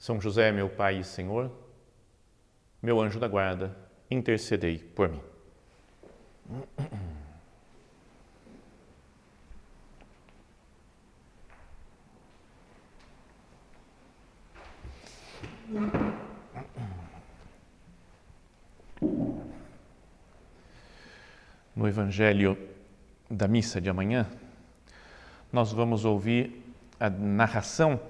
são José, meu Pai e Senhor, meu anjo da guarda, intercedei por mim. No Evangelho da missa de amanhã, nós vamos ouvir a narração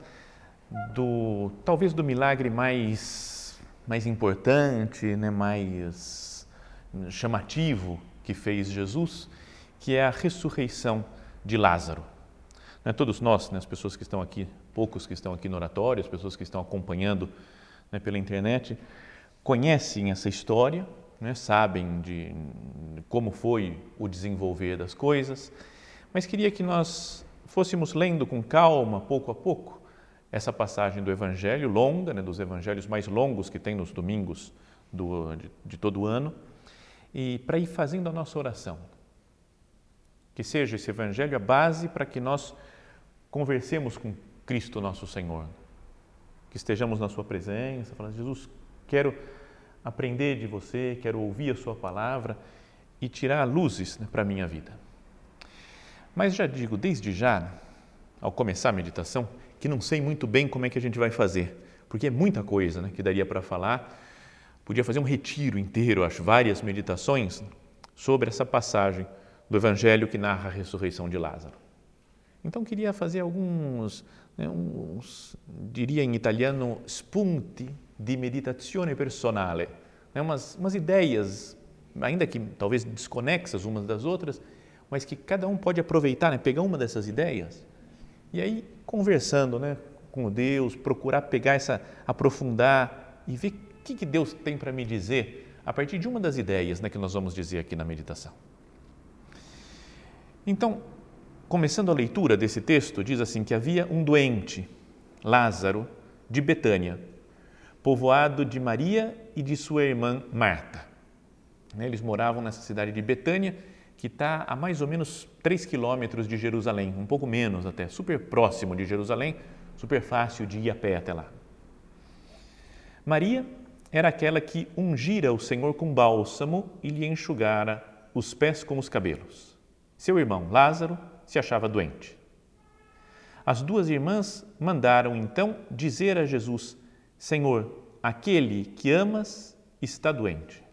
do talvez do milagre mais mais importante, né, mais chamativo que fez Jesus, que é a ressurreição de Lázaro. Né, todos nós, né, as pessoas que estão aqui, poucos que estão aqui no oratório, as pessoas que estão acompanhando né, pela internet, conhecem essa história, né, sabem de como foi o desenvolver das coisas, mas queria que nós fôssemos lendo com calma, pouco a pouco, essa passagem do Evangelho longa, né, dos evangelhos mais longos que tem nos domingos do, de, de todo o ano, e para ir fazendo a nossa oração. Que seja esse Evangelho a base para que nós conversemos com Cristo nosso Senhor. Que estejamos na Sua presença, falando, Jesus, quero aprender de você, quero ouvir a Sua palavra e tirar luzes né, para a minha vida. Mas já digo desde já, ao começar a meditação, que não sei muito bem como é que a gente vai fazer, porque é muita coisa né, que daria para falar. Podia fazer um retiro inteiro, acho, várias meditações sobre essa passagem do Evangelho que narra a ressurreição de Lázaro. Então queria fazer alguns, né, uns, diria em italiano, spunti di meditazione personale, né, umas, umas ideias, ainda que talvez desconexas umas das outras, mas que cada um pode aproveitar, né, pegar uma dessas ideias e aí, conversando né, com Deus, procurar pegar essa, aprofundar e ver o que, que Deus tem para me dizer a partir de uma das ideias né, que nós vamos dizer aqui na meditação. Então, começando a leitura desse texto, diz assim: que havia um doente, Lázaro, de Betânia, povoado de Maria e de sua irmã Marta. Né, eles moravam nessa cidade de Betânia que está a mais ou menos 3 quilômetros de Jerusalém, um pouco menos até, super próximo de Jerusalém, super fácil de ir a pé até lá. Maria era aquela que ungira o Senhor com bálsamo e lhe enxugara os pés com os cabelos. Seu irmão Lázaro se achava doente. As duas irmãs mandaram então dizer a Jesus: Senhor, aquele que amas está doente.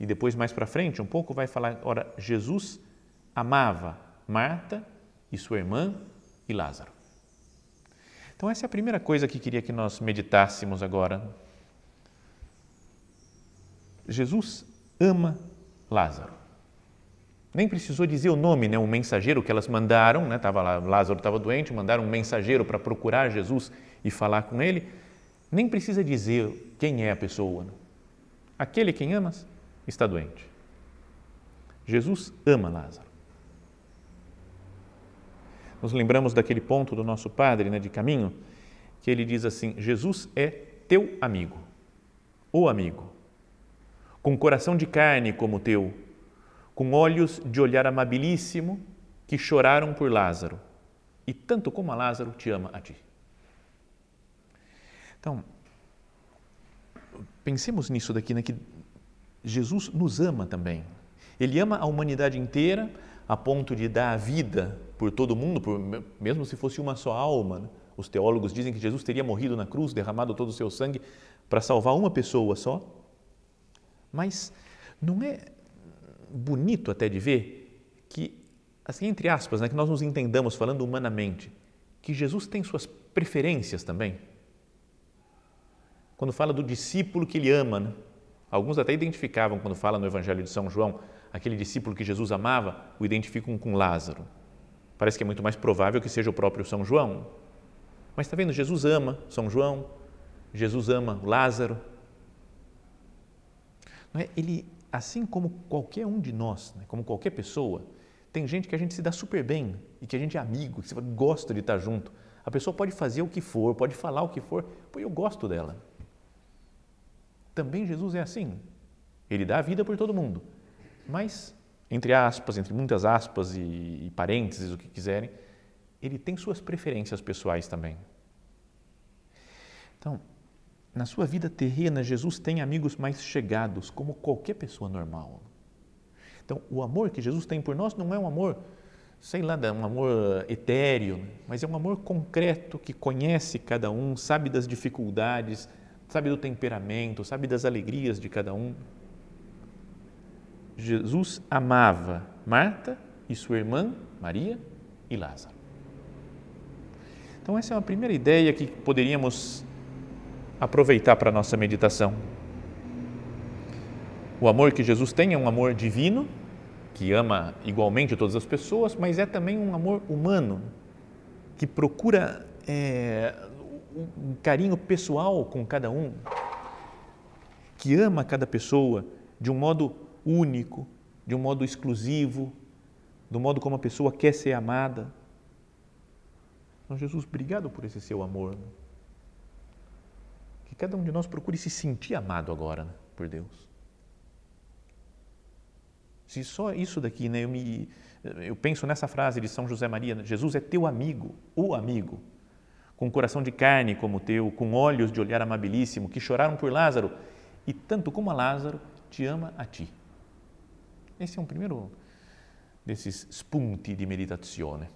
E depois, mais para frente, um pouco, vai falar: ora, Jesus amava Marta e sua irmã e Lázaro. Então, essa é a primeira coisa que queria que nós meditássemos agora. Jesus ama Lázaro. Nem precisou dizer o nome, né? um mensageiro que elas mandaram, né? tava lá, Lázaro estava doente, mandaram um mensageiro para procurar Jesus e falar com ele. Nem precisa dizer quem é a pessoa. Né? Aquele quem amas está doente. Jesus ama Lázaro. Nos lembramos daquele ponto do nosso padre né, de caminho, que ele diz assim: Jesus é teu amigo, o amigo, com coração de carne como teu, com olhos de olhar amabilíssimo que choraram por Lázaro, e tanto como a Lázaro te ama a ti. Então, pensemos nisso daqui, né, que Jesus nos ama também. Ele ama a humanidade inteira a ponto de dar a vida por todo mundo, por, mesmo se fosse uma só alma. Né? Os teólogos dizem que Jesus teria morrido na cruz, derramado todo o seu sangue para salvar uma pessoa só. Mas não é bonito até de ver que, assim, entre aspas, né, que nós nos entendamos falando humanamente, que Jesus tem suas preferências também. Quando fala do discípulo que ele ama, né? Alguns até identificavam, quando fala no Evangelho de São João, aquele discípulo que Jesus amava, o identificam com Lázaro. Parece que é muito mais provável que seja o próprio São João. Mas está vendo? Jesus ama São João, Jesus ama Lázaro. Não é? Ele, assim como qualquer um de nós, né? como qualquer pessoa, tem gente que a gente se dá super bem e que a gente é amigo, que gosta de estar junto. A pessoa pode fazer o que for, pode falar o que for, pô, eu gosto dela. Também Jesus é assim. Ele dá a vida por todo mundo. Mas, entre aspas, entre muitas aspas e, e parênteses, o que quiserem, ele tem suas preferências pessoais também. Então, na sua vida terrena, Jesus tem amigos mais chegados, como qualquer pessoa normal. Então, o amor que Jesus tem por nós não é um amor sei lá, um amor etéreo, mas é um amor concreto que conhece cada um, sabe das dificuldades, sabe do temperamento, sabe das alegrias de cada um. Jesus amava Marta e sua irmã Maria e Lázaro. Então, essa é uma primeira ideia que poderíamos aproveitar para a nossa meditação. O amor que Jesus tem é um amor divino, que ama igualmente todas as pessoas, mas é também um amor humano, que procura é, um carinho pessoal com cada um, que ama cada pessoa de um modo único, de um modo exclusivo, do modo como a pessoa quer ser amada. Então, Jesus, obrigado por esse seu amor. Que cada um de nós procure se sentir amado agora né, por Deus. Se só isso daqui, né, eu, me, eu penso nessa frase de São José Maria: Jesus é teu amigo, o amigo, com coração de carne como o teu, com olhos de olhar amabilíssimo, que choraram por Lázaro e tanto como a Lázaro te ama a ti. Esse é um primeiro desses spunti de meditazione.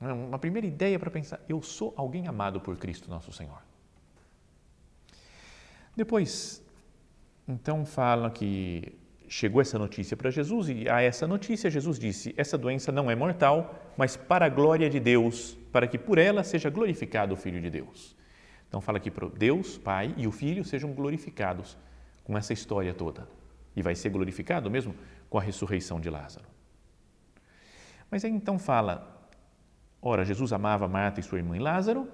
Uma primeira ideia para pensar: eu sou alguém amado por Cristo nosso Senhor. Depois, então fala que chegou essa notícia para Jesus e a essa notícia Jesus disse: essa doença não é mortal, mas para a glória de Deus, para que por ela seja glorificado o Filho de Deus. Então fala para Deus, Pai e o Filho sejam glorificados com essa história toda. E vai ser glorificado mesmo com a ressurreição de Lázaro. Mas aí então fala, ora, Jesus amava Marta e sua irmã e Lázaro,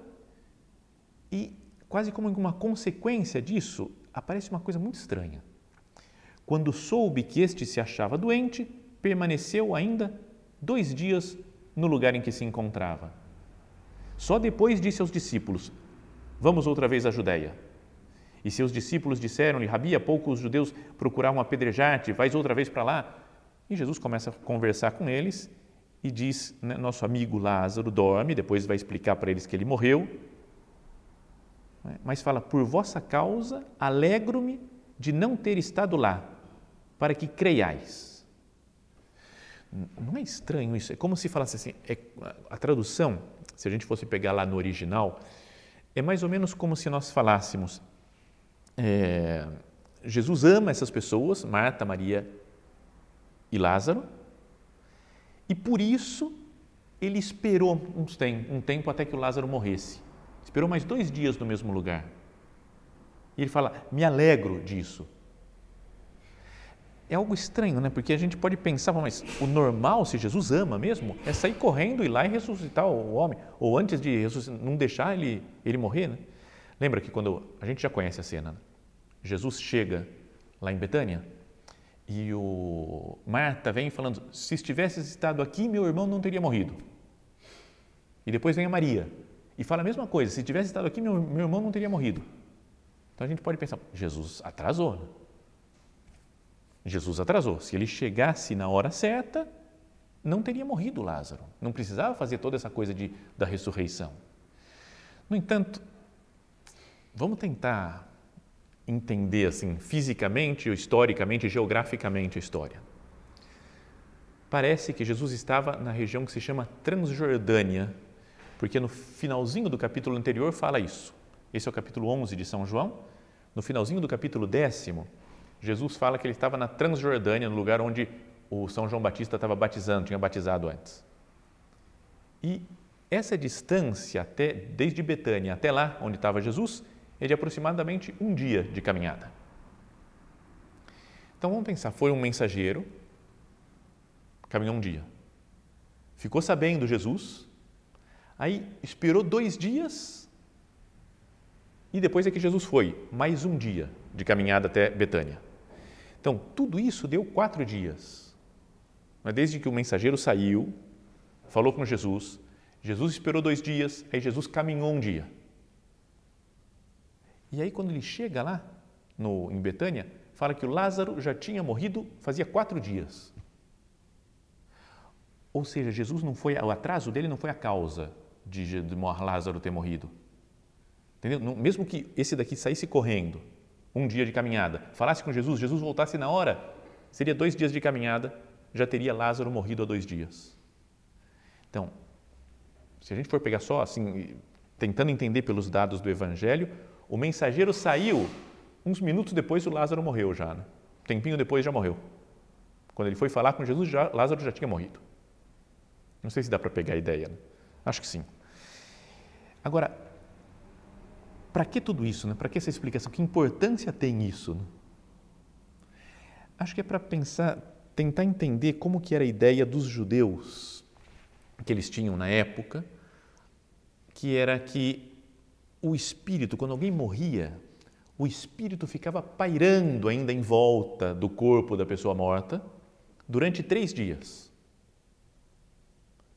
e quase como uma consequência disso, aparece uma coisa muito estranha. Quando soube que este se achava doente, permaneceu ainda dois dias no lugar em que se encontrava. Só depois disse aos discípulos: Vamos outra vez à Judéia. E seus discípulos disseram-lhe: Rabi, há pouco os judeus procuravam apedrejar-te, vais outra vez para lá. E Jesus começa a conversar com eles e diz: né, Nosso amigo Lázaro dorme, depois vai explicar para eles que ele morreu. Né, mas fala: Por vossa causa, alegro-me de não ter estado lá para que creiais. Não é estranho isso? É como se falasse assim, é, a tradução, se a gente fosse pegar lá no original, é mais ou menos como se nós falássemos, é, Jesus ama essas pessoas, Marta, Maria e Lázaro, e por isso ele esperou um tempo, um tempo até que o Lázaro morresse. Esperou mais dois dias no mesmo lugar. E ele fala: Me alegro disso, é algo estranho, né? Porque a gente pode pensar, mas o normal, se Jesus ama mesmo, é sair correndo, ir lá e ressuscitar o homem, ou antes de não deixar ele, ele morrer, né? Lembra que quando a gente já conhece a cena, né? Jesus chega lá em Betânia e o Marta vem falando: se estivesse estado aqui, meu irmão não teria morrido. E depois vem a Maria e fala a mesma coisa: se tivesse estado aqui, meu, meu irmão não teria morrido. Então a gente pode pensar: Jesus atrasou. Né? Jesus atrasou. Se ele chegasse na hora certa, não teria morrido Lázaro. Não precisava fazer toda essa coisa de, da ressurreição. No entanto, vamos tentar entender assim fisicamente, historicamente, geograficamente a história. Parece que Jesus estava na região que se chama Transjordânia, porque no finalzinho do capítulo anterior fala isso. Esse é o capítulo 11 de São João. No finalzinho do capítulo décimo, Jesus fala que ele estava na Transjordânia, no lugar onde o São João Batista estava batizando, tinha batizado antes. E essa distância até desde Betânia até lá onde estava Jesus é de aproximadamente um dia de caminhada. Então vamos pensar, foi um mensageiro, caminhou um dia, ficou sabendo Jesus, Aí esperou dois dias e depois é que Jesus foi, mais um dia de caminhada até Betânia. Então, tudo isso deu quatro dias. Mas desde que o mensageiro saiu, falou com Jesus, Jesus esperou dois dias, aí Jesus caminhou um dia. E aí, quando ele chega lá no, em Betânia, fala que o Lázaro já tinha morrido fazia quatro dias. Ou seja, Jesus não foi, o atraso dele não foi a causa de, de Lázaro ter morrido. Entendeu? Mesmo que esse daqui saísse correndo, um dia de caminhada, falasse com Jesus, Jesus voltasse na hora, seria dois dias de caminhada, já teria Lázaro morrido há dois dias. Então, se a gente for pegar só assim, tentando entender pelos dados do Evangelho, o mensageiro saiu, uns minutos depois o Lázaro morreu já, né? um tempinho depois já morreu. Quando ele foi falar com Jesus, já, Lázaro já tinha morrido. Não sei se dá para pegar a ideia. Né? Acho que sim. Agora, para que tudo isso? Né? Para que essa explicação? Que importância tem isso? Né? Acho que é para pensar, tentar entender como que era a ideia dos judeus que eles tinham na época, que era que o espírito, quando alguém morria, o espírito ficava pairando ainda em volta do corpo da pessoa morta durante três dias.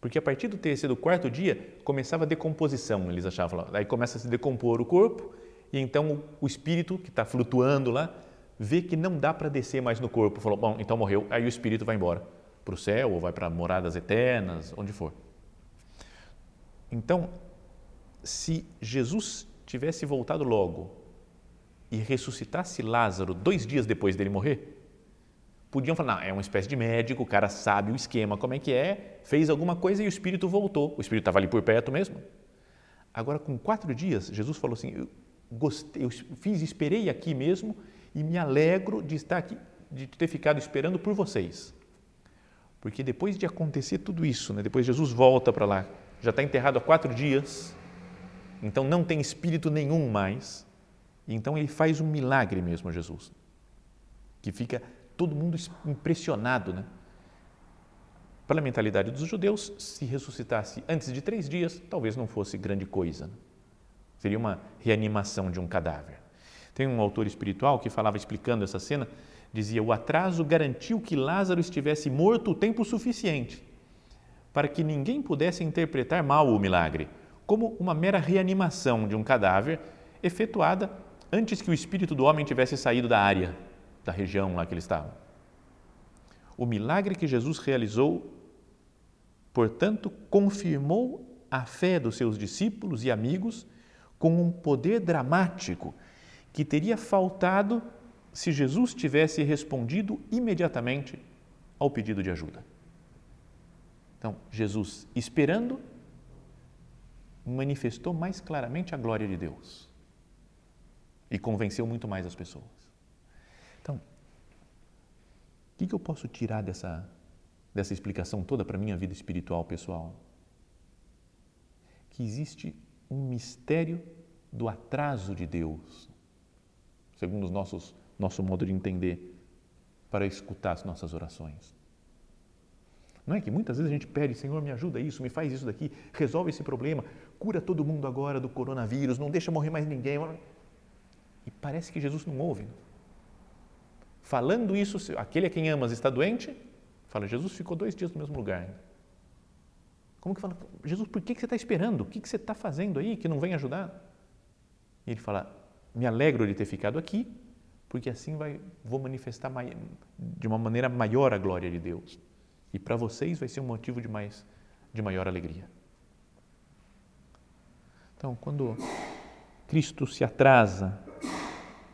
Porque a partir do terceiro, quarto dia, começava a decomposição, eles achavam. Aí começa a se decompor o corpo, e então o espírito que está flutuando lá vê que não dá para descer mais no corpo. Falou, bom, então morreu. Aí o espírito vai embora para o céu ou vai para moradas eternas, onde for. Então, se Jesus tivesse voltado logo e ressuscitasse Lázaro dois dias depois dele morrer, podiam falar, não, é uma espécie de médico, o cara sabe o esquema, como é que é, fez alguma coisa e o espírito voltou. O espírito estava ali por perto mesmo. Agora, com quatro dias, Jesus falou assim: eu, gostei, eu fiz, esperei aqui mesmo e me alegro de estar aqui, de ter ficado esperando por vocês. Porque depois de acontecer tudo isso, né, depois Jesus volta para lá, já está enterrado há quatro dias, então não tem espírito nenhum mais. Então ele faz um milagre mesmo, Jesus, que fica todo mundo impressionado, né? Pela mentalidade dos judeus, se ressuscitasse antes de três dias, talvez não fosse grande coisa. Né? Seria uma reanimação de um cadáver. Tem um autor espiritual que falava, explicando essa cena, dizia: o atraso garantiu que Lázaro estivesse morto o tempo suficiente para que ninguém pudesse interpretar mal o milagre, como uma mera reanimação de um cadáver efetuada antes que o espírito do homem tivesse saído da área da região lá que ele estava. O milagre que Jesus realizou, portanto, confirmou a fé dos seus discípulos e amigos com um poder dramático que teria faltado se Jesus tivesse respondido imediatamente ao pedido de ajuda. Então, Jesus, esperando, manifestou mais claramente a glória de Deus e convenceu muito mais as pessoas. Então, o que, que eu posso tirar dessa, dessa explicação toda para a minha vida espiritual pessoal? Que existe um mistério do atraso de Deus, segundo o nossos, nosso modo de entender, para escutar as nossas orações. Não é que muitas vezes a gente pede, Senhor, me ajuda isso, me faz isso daqui, resolve esse problema, cura todo mundo agora do coronavírus, não deixa morrer mais ninguém. E parece que Jesus não ouve. Falando isso, aquele a quem amas está doente, fala, Jesus ficou dois dias no mesmo lugar. Como que fala, Jesus, por que você está esperando? O que você está fazendo aí que não vem ajudar? E ele fala, me alegro de ter ficado aqui, porque assim vai, vou manifestar de uma maneira maior a glória de Deus. E para vocês vai ser um motivo de, mais, de maior alegria. Então, quando Cristo se atrasa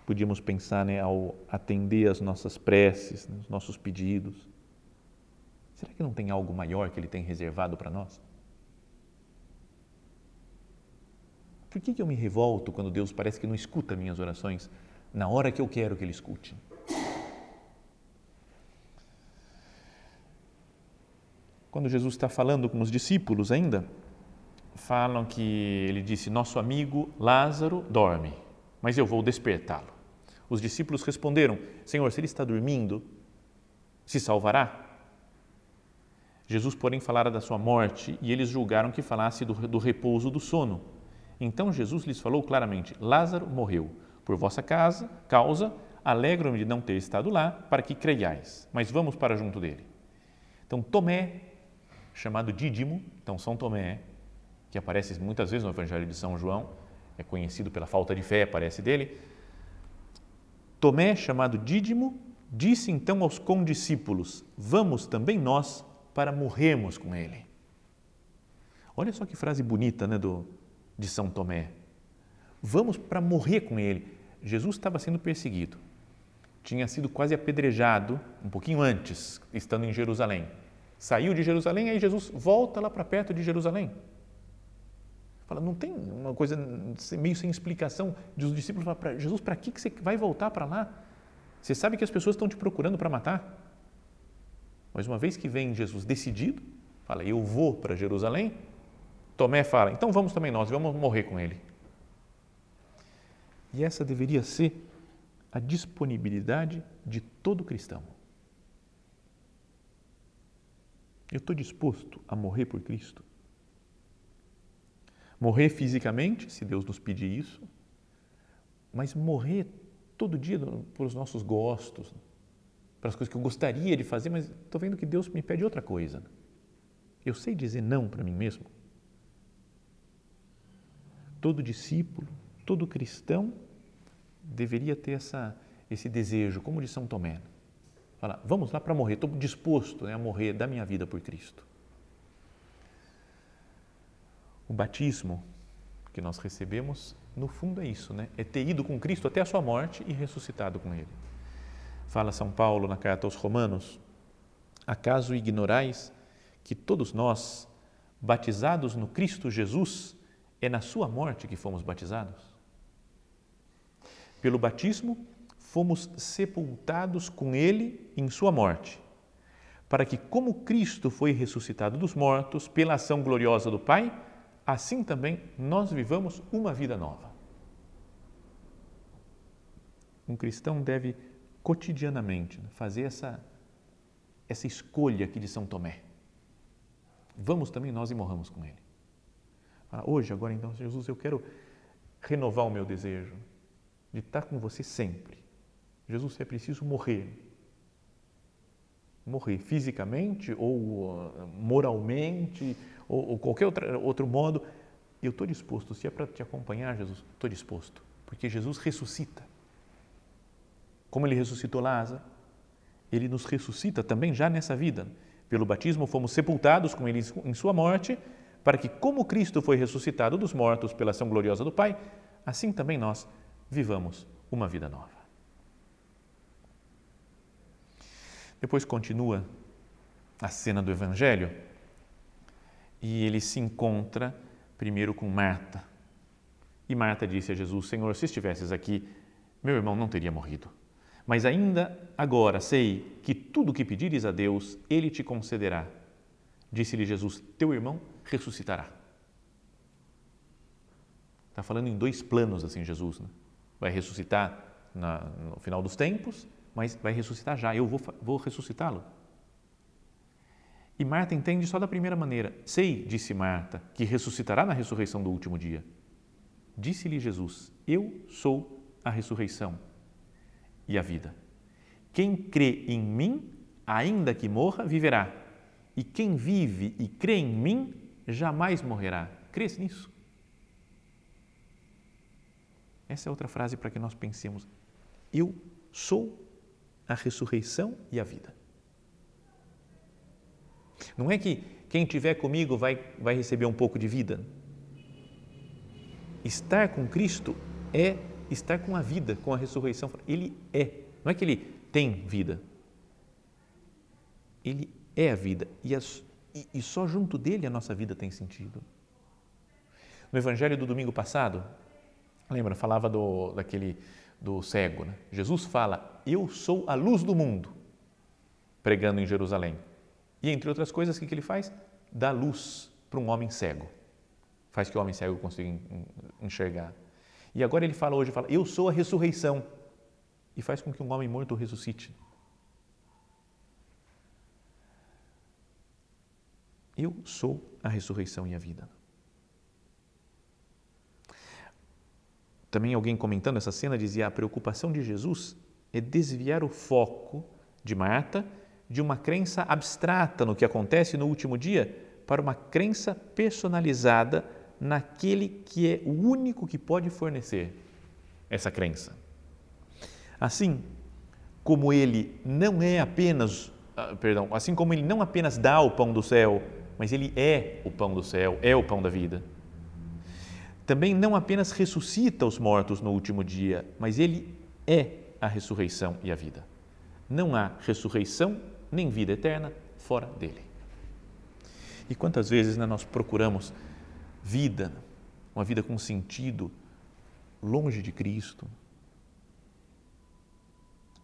podíamos pensar né, ao atender as nossas preces, né, os nossos pedidos. Será que não tem algo maior que Ele tem reservado para nós? Por que, que eu me revolto quando Deus parece que não escuta minhas orações na hora que eu quero que Ele escute? Quando Jesus está falando com os discípulos ainda, falam que ele disse: Nosso amigo Lázaro dorme, mas eu vou despertá-lo. Os discípulos responderam: Senhor, se ele está dormindo, se salvará? Jesus, porém, falara da sua morte e eles julgaram que falasse do, do repouso do sono. Então Jesus lhes falou claramente: Lázaro morreu. Por vossa casa, causa, alegro-me de não ter estado lá, para que creiais. Mas vamos para junto dele. Então, Tomé, chamado Dídimo, então São Tomé, que aparece muitas vezes no Evangelho de São João, é conhecido pela falta de fé, parece dele. Tomé, chamado Dídimo, disse então aos condiscípulos: Vamos também nós para morrermos com ele. Olha só que frase bonita né, do, de São Tomé. Vamos para morrer com ele. Jesus estava sendo perseguido. Tinha sido quase apedrejado um pouquinho antes, estando em Jerusalém. Saiu de Jerusalém, aí Jesus volta lá para perto de Jerusalém. Fala, não tem uma coisa meio sem explicação dos discípulos falar para Jesus, para que, que você vai voltar para lá? Você sabe que as pessoas estão te procurando para matar? Mas uma vez que vem Jesus decidido, fala, eu vou para Jerusalém, Tomé fala, então vamos também nós, vamos morrer com ele. E essa deveria ser a disponibilidade de todo cristão. Eu estou disposto a morrer por Cristo. Morrer fisicamente, se Deus nos pedir isso, mas morrer todo dia por os nossos gostos, para as coisas que eu gostaria de fazer, mas estou vendo que Deus me pede outra coisa. Eu sei dizer não para mim mesmo. Todo discípulo, todo cristão deveria ter essa, esse desejo, como de São Tomé. Falar, vamos lá para morrer, estou disposto né, a morrer da minha vida por Cristo. O batismo que nós recebemos, no fundo é isso, né? é ter ido com Cristo até a sua morte e ressuscitado com Ele. Fala São Paulo na carta aos Romanos: Acaso ignorais que todos nós, batizados no Cristo Jesus, é na Sua morte que fomos batizados? Pelo batismo, fomos sepultados com Ele em Sua morte, para que, como Cristo foi ressuscitado dos mortos pela ação gloriosa do Pai, assim também nós vivamos uma vida nova. Um cristão deve cotidianamente, fazer essa, essa escolha aqui de São Tomé. Vamos também nós e morramos com Ele. Hoje, agora então, Jesus, eu quero renovar o meu desejo de estar com você sempre. Jesus, é preciso morrer. Morrer fisicamente ou ah, moralmente ou, ou qualquer outra, outro modo. Eu estou disposto, se é para te acompanhar, Jesus, estou disposto, porque Jesus ressuscita. Como ele ressuscitou Lázaro, ele nos ressuscita também já nessa vida. Pelo batismo fomos sepultados com ele em sua morte, para que, como Cristo foi ressuscitado dos mortos pela ação gloriosa do Pai, assim também nós vivamos uma vida nova. Depois continua a cena do Evangelho e ele se encontra primeiro com Marta. E Marta disse a Jesus: Senhor, se estivesses aqui, meu irmão não teria morrido. Mas ainda agora sei que tudo o que pedires a Deus, Ele te concederá. Disse-lhe Jesus: Teu irmão ressuscitará. Está falando em dois planos assim, Jesus. Né? Vai ressuscitar na, no final dos tempos, mas vai ressuscitar já. Eu vou, vou ressuscitá-lo. E Marta entende só da primeira maneira. Sei, disse Marta, que ressuscitará na ressurreição do último dia. Disse-lhe Jesus: Eu sou a ressurreição e a vida. Quem crê em mim, ainda que morra, viverá. E quem vive e crê em mim, jamais morrerá. Crês nisso? Essa é outra frase para que nós pensemos. Eu sou a ressurreição e a vida. Não é que quem estiver comigo vai, vai receber um pouco de vida. Estar com Cristo é estar com a vida, com a ressurreição. Ele é. Não é que ele tem vida. Ele é a vida. E, as, e, e só junto dele a nossa vida tem sentido. No Evangelho do domingo passado, lembra, falava do, daquele do cego. Né? Jesus fala: Eu sou a luz do mundo, pregando em Jerusalém. E entre outras coisas, o que ele faz? Dá luz para um homem cego. Faz que o homem cego consiga enxergar. E agora ele fala hoje, fala, eu sou a ressurreição. E faz com que um homem morto ressuscite. Eu sou a ressurreição e a vida. Também alguém comentando essa cena dizia: a preocupação de Jesus é desviar o foco de Marta de uma crença abstrata no que acontece no último dia para uma crença personalizada naquele que é o único que pode fornecer essa crença. Assim, como ele não é apenas, ah, perdão, assim como ele não apenas dá o pão do céu, mas ele é o pão do céu, é o pão da vida. Também não apenas ressuscita os mortos no último dia, mas ele é a ressurreição e a vida. Não há ressurreição nem vida eterna fora dele. E quantas vezes né, nós procuramos vida, uma vida com sentido, longe de Cristo,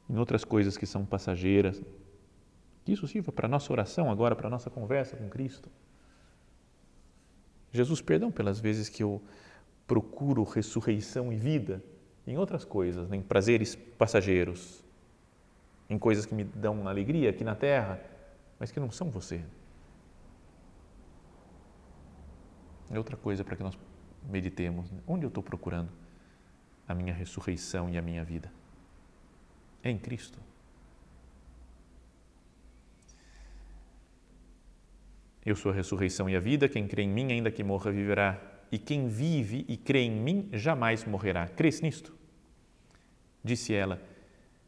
em outras coisas que são passageiras. Que isso sirva para a nossa oração agora, para a nossa conversa com Cristo. Jesus, perdão pelas vezes que eu procuro ressurreição e vida em outras coisas, em prazeres passageiros, em coisas que me dão alegria aqui na terra, mas que não são você. É outra coisa para que nós meditemos. Né? Onde eu estou procurando a minha ressurreição e a minha vida? É em Cristo. Eu sou a ressurreição e a vida, quem crê em mim, ainda que morra, viverá e quem vive e crê em mim jamais morrerá. Crês nisto? Disse ela: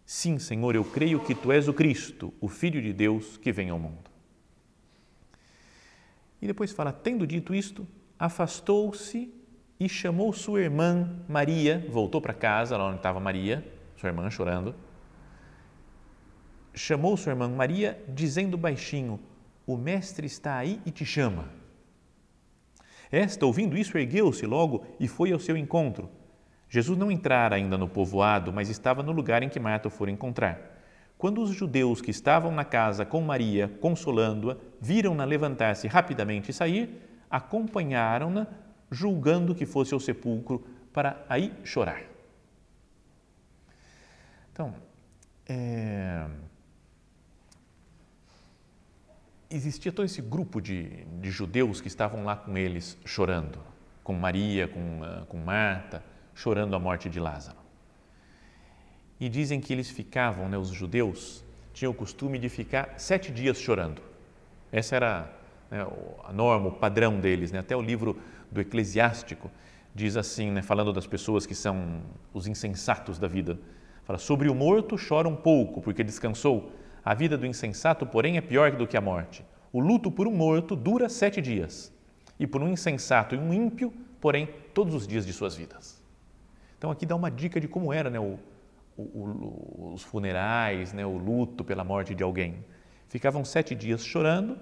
Sim, Senhor, eu creio que tu és o Cristo, o Filho de Deus que vem ao mundo. E depois fala: Tendo dito isto, afastou-se e chamou sua irmã Maria, voltou para casa, lá onde estava Maria, sua irmã chorando. Chamou sua irmã Maria, dizendo baixinho: O mestre está aí e te chama. Esta, ouvindo isso, ergueu-se logo e foi ao seu encontro. Jesus não entrara ainda no povoado, mas estava no lugar em que Marta fora encontrar. Quando os judeus que estavam na casa com Maria, consolando-a, viram-na levantar-se rapidamente e sair, acompanharam-na, julgando que fosse ao sepulcro para aí chorar. Então, é existia todo esse grupo de, de judeus que estavam lá com eles chorando, com Maria, com, ah, com Marta, chorando a morte de Lázaro. E dizem que eles ficavam, né, os judeus, tinham o costume de ficar sete dias chorando. Essa era né, a norma, o padrão deles. Né? Até o livro do Eclesiástico diz assim, né, falando das pessoas que são os insensatos da vida. Fala, sobre o morto chora um pouco, porque descansou, a vida do insensato, porém, é pior do que a morte. O luto por um morto dura sete dias, e por um insensato e um ímpio, porém, todos os dias de suas vidas. Então, aqui dá uma dica de como era né, o, o, os funerais, né, o luto pela morte de alguém. Ficavam sete dias chorando,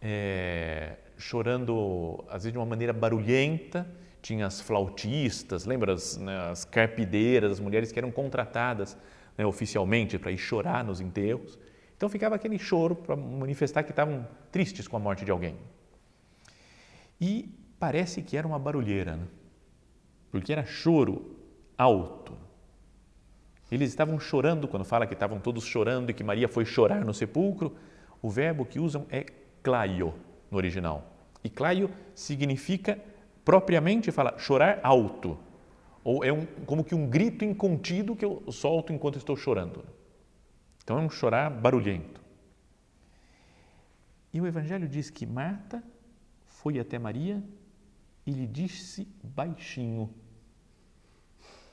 é, chorando às vezes de uma maneira barulhenta. Tinha as flautistas, lembra as, né, as carpideiras, as mulheres que eram contratadas né, oficialmente para ir chorar nos enterros. Então ficava aquele choro para manifestar que estavam tristes com a morte de alguém. E parece que era uma barulheira, né? Porque era choro alto. Eles estavam chorando, quando fala que estavam todos chorando e que Maria foi chorar no sepulcro, o verbo que usam é claio no original. E claio significa propriamente fala chorar alto ou é um, como que um grito incontido que eu solto enquanto estou chorando. Então é um chorar barulhento. E o Evangelho diz que Marta foi até Maria e lhe disse baixinho.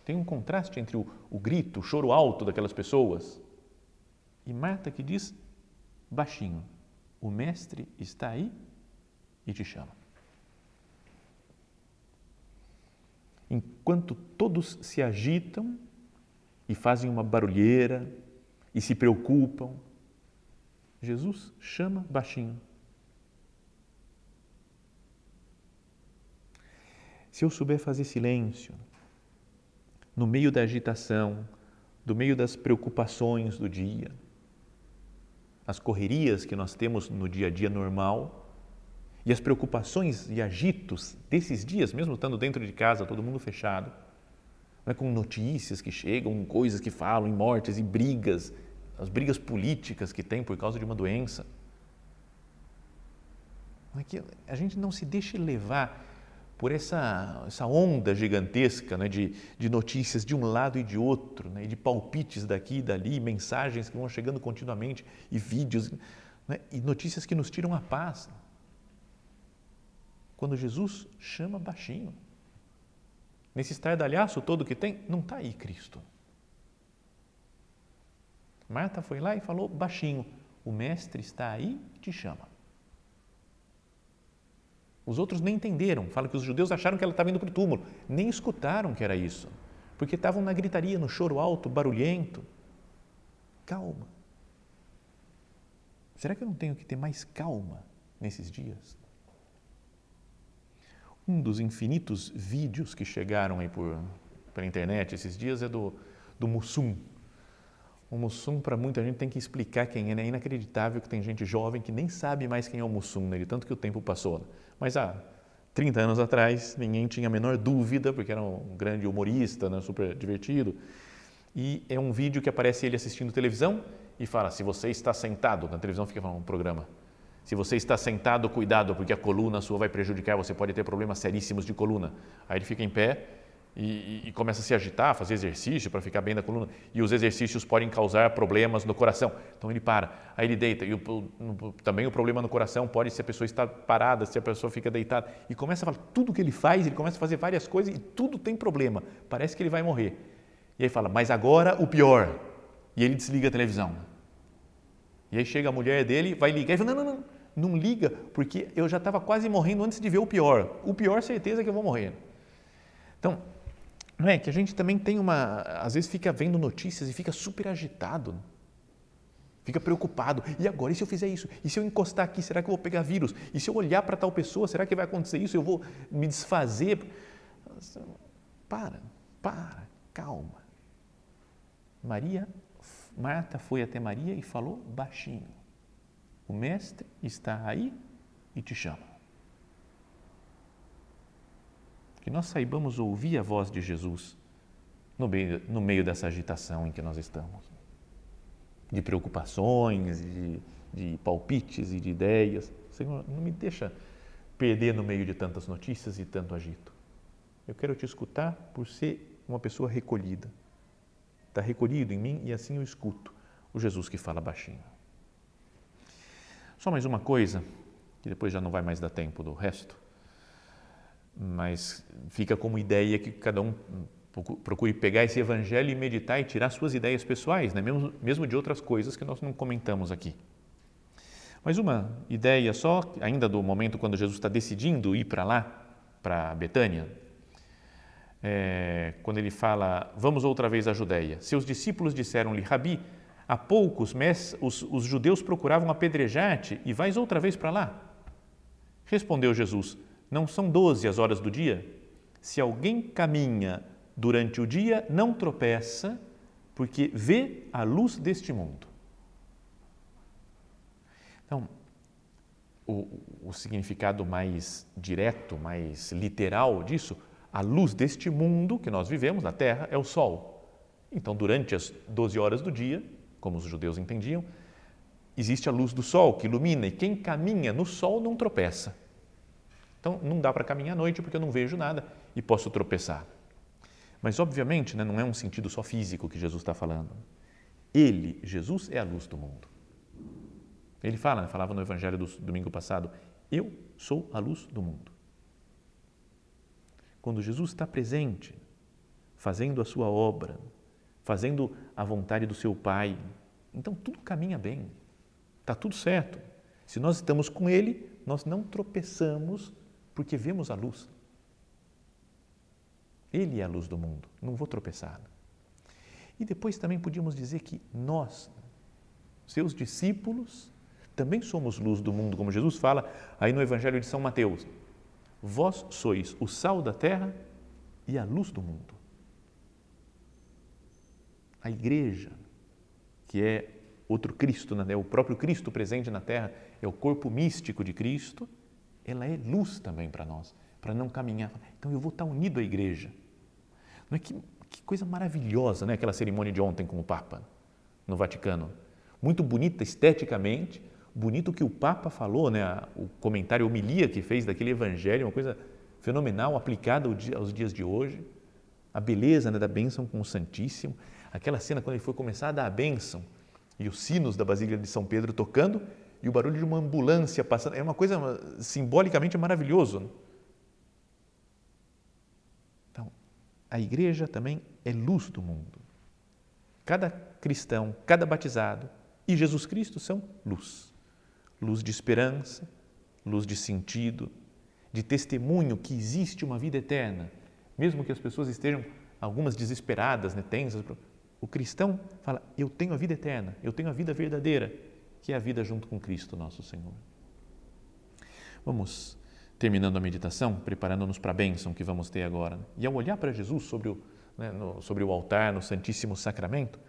Tem um contraste entre o, o grito, o choro alto daquelas pessoas e Marta que diz baixinho: O Mestre está aí e te chama. enquanto todos se agitam e fazem uma barulheira e se preocupam, Jesus chama baixinho. Se eu souber fazer silêncio, no meio da agitação, do meio das preocupações do dia, as correrias que nós temos no dia a dia normal, e as preocupações e agitos desses dias, mesmo estando dentro de casa, todo mundo fechado, né, com notícias que chegam, coisas que falam, em mortes e brigas, as brigas políticas que tem por causa de uma doença. é que a gente não se deixe levar por essa, essa onda gigantesca né, de, de notícias de um lado e de outro, né, de palpites daqui e dali, mensagens que vão chegando continuamente e vídeos, né, e notícias que nos tiram a paz. Quando Jesus chama baixinho, nesse estardalhaço todo que tem, não está aí Cristo. Marta foi lá e falou baixinho: O mestre está aí e te chama. Os outros nem entenderam. Fala que os judeus acharam que ela estava indo para o túmulo. Nem escutaram que era isso. Porque estavam na gritaria, no choro alto, barulhento. Calma. Será que eu não tenho que ter mais calma nesses dias? Um dos infinitos vídeos que chegaram aí por, pela internet esses dias é do, do Mussum. O Mussum, para muita gente, tem que explicar quem é. Né? É inacreditável que tem gente jovem que nem sabe mais quem é o Mussum, né? tanto que o tempo passou. Mas há 30 anos atrás, ninguém tinha a menor dúvida, porque era um grande humorista, né? super divertido. E é um vídeo que aparece ele assistindo televisão e fala: se você está sentado, na televisão fica falando um programa. Se você está sentado, cuidado, porque a coluna sua vai prejudicar, você pode ter problemas seríssimos de coluna. Aí ele fica em pé e, e, começa a se agitar, fazer exercício para ficar bem da coluna. E os exercícios podem causar problemas no coração. Então ele para, aí ele deita. E o, o, também o problema no coração pode se a pessoa está parada, se a pessoa fica deitada. E começa a falar tudo que ele faz, ele começa a fazer várias coisas e tudo tem problema. Parece que ele vai morrer. E aí fala, mas agora o pior. E ele desliga a televisão. E aí chega a mulher dele, vai ligar e fala: não, não, não, não liga, porque eu já estava quase morrendo antes de ver o pior. O pior, certeza que eu vou morrer. Então, não é? Que a gente também tem uma. Às vezes fica vendo notícias e fica super agitado. Fica preocupado. E agora, e se eu fizer isso? E se eu encostar aqui, será que eu vou pegar vírus? E se eu olhar para tal pessoa, será que vai acontecer isso? Eu vou me desfazer? Para, para, calma. Maria, Marta foi até Maria e falou baixinho: O mestre está aí e te chama. Que nós saibamos ouvir a voz de Jesus no meio, no meio dessa agitação em que nós estamos, de preocupações, de, de palpites e de ideias. Senhor, não me deixa perder no meio de tantas notícias e tanto agito. Eu quero te escutar por ser uma pessoa recolhida. Está recolhido em mim e assim eu escuto o Jesus que fala baixinho. Só mais uma coisa, que depois já não vai mais dar tempo do resto mas fica como ideia que cada um procure pegar esse evangelho e meditar e tirar suas ideias pessoais, né? mesmo, mesmo de outras coisas que nós não comentamos aqui. Mas uma ideia só, ainda do momento quando Jesus está decidindo ir para lá, para Betânia, é, quando ele fala, vamos outra vez à Judéia. Seus discípulos disseram-lhe, Rabi, há poucos os, os judeus procuravam apedrejar-te e vais outra vez para lá? Respondeu Jesus, não são doze as horas do dia? Se alguém caminha durante o dia, não tropeça, porque vê a luz deste mundo. Então, o, o significado mais direto, mais literal disso, a luz deste mundo que nós vivemos na Terra é o Sol. Então, durante as 12 horas do dia, como os judeus entendiam, existe a luz do Sol que ilumina e quem caminha no Sol não tropeça. Então, não dá para caminhar à noite porque eu não vejo nada e posso tropeçar. Mas, obviamente, né, não é um sentido só físico que Jesus está falando. Ele, Jesus, é a luz do mundo. Ele fala, né, falava no Evangelho do domingo passado, eu sou a luz do mundo. Quando Jesus está presente, fazendo a sua obra, fazendo a vontade do seu Pai, então tudo caminha bem, está tudo certo. Se nós estamos com Ele, nós não tropeçamos porque vemos a luz. Ele é a luz do mundo, não vou tropeçar. E depois também podíamos dizer que nós, seus discípulos, também somos luz do mundo, como Jesus fala aí no Evangelho de São Mateus. Vós sois o sal da terra e a luz do mundo. A igreja, que é outro Cristo, né? o próprio Cristo presente na terra, é o corpo místico de Cristo ela é luz também para nós, para não caminhar. Então eu vou estar unido à igreja. Não é que, que coisa maravilhosa, né? Aquela cerimônia de ontem com o Papa no Vaticano, muito bonita esteticamente, bonito que o Papa falou, né? o comentário, a homilia que fez daquele evangelho, uma coisa fenomenal aplicada aos dias de hoje. A beleza né, da bênção com o Santíssimo, aquela cena quando ele foi começar a dar a bênção e os sinos da Basílica de São Pedro tocando e o barulho de uma ambulância passando, é uma coisa simbolicamente maravilhoso. Né? Então, a igreja também é luz do mundo. Cada cristão, cada batizado e Jesus Cristo são luz. Luz de esperança, luz de sentido, de testemunho que existe uma vida eterna, mesmo que as pessoas estejam algumas desesperadas, né, tensas. O cristão fala: Eu tenho a vida eterna, eu tenho a vida verdadeira, que é a vida junto com Cristo, nosso Senhor. Vamos terminando a meditação, preparando-nos para a bênção que vamos ter agora. E ao olhar para Jesus sobre o, né, no, sobre o altar, no Santíssimo Sacramento,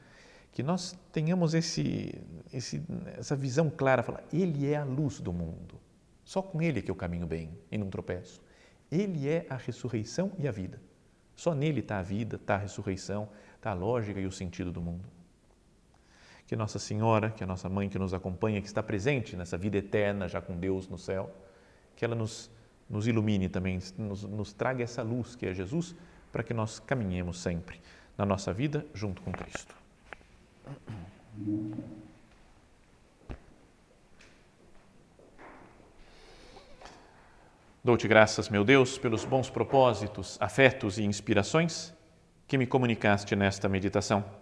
que nós tenhamos esse, esse, essa visão clara, falar, Ele é a luz do mundo. Só com Ele é que eu caminho bem e não tropeço. Ele é a ressurreição e a vida. Só nele está a vida, está a ressurreição, está a lógica e o sentido do mundo. Que Nossa Senhora, que é a nossa mãe que nos acompanha, que está presente nessa vida eterna já com Deus no céu, que ela nos, nos ilumine também, nos, nos traga essa luz que é Jesus, para que nós caminhemos sempre na nossa vida junto com Cristo. Dou-te graças, meu Deus, pelos bons propósitos, afetos e inspirações que me comunicaste nesta meditação.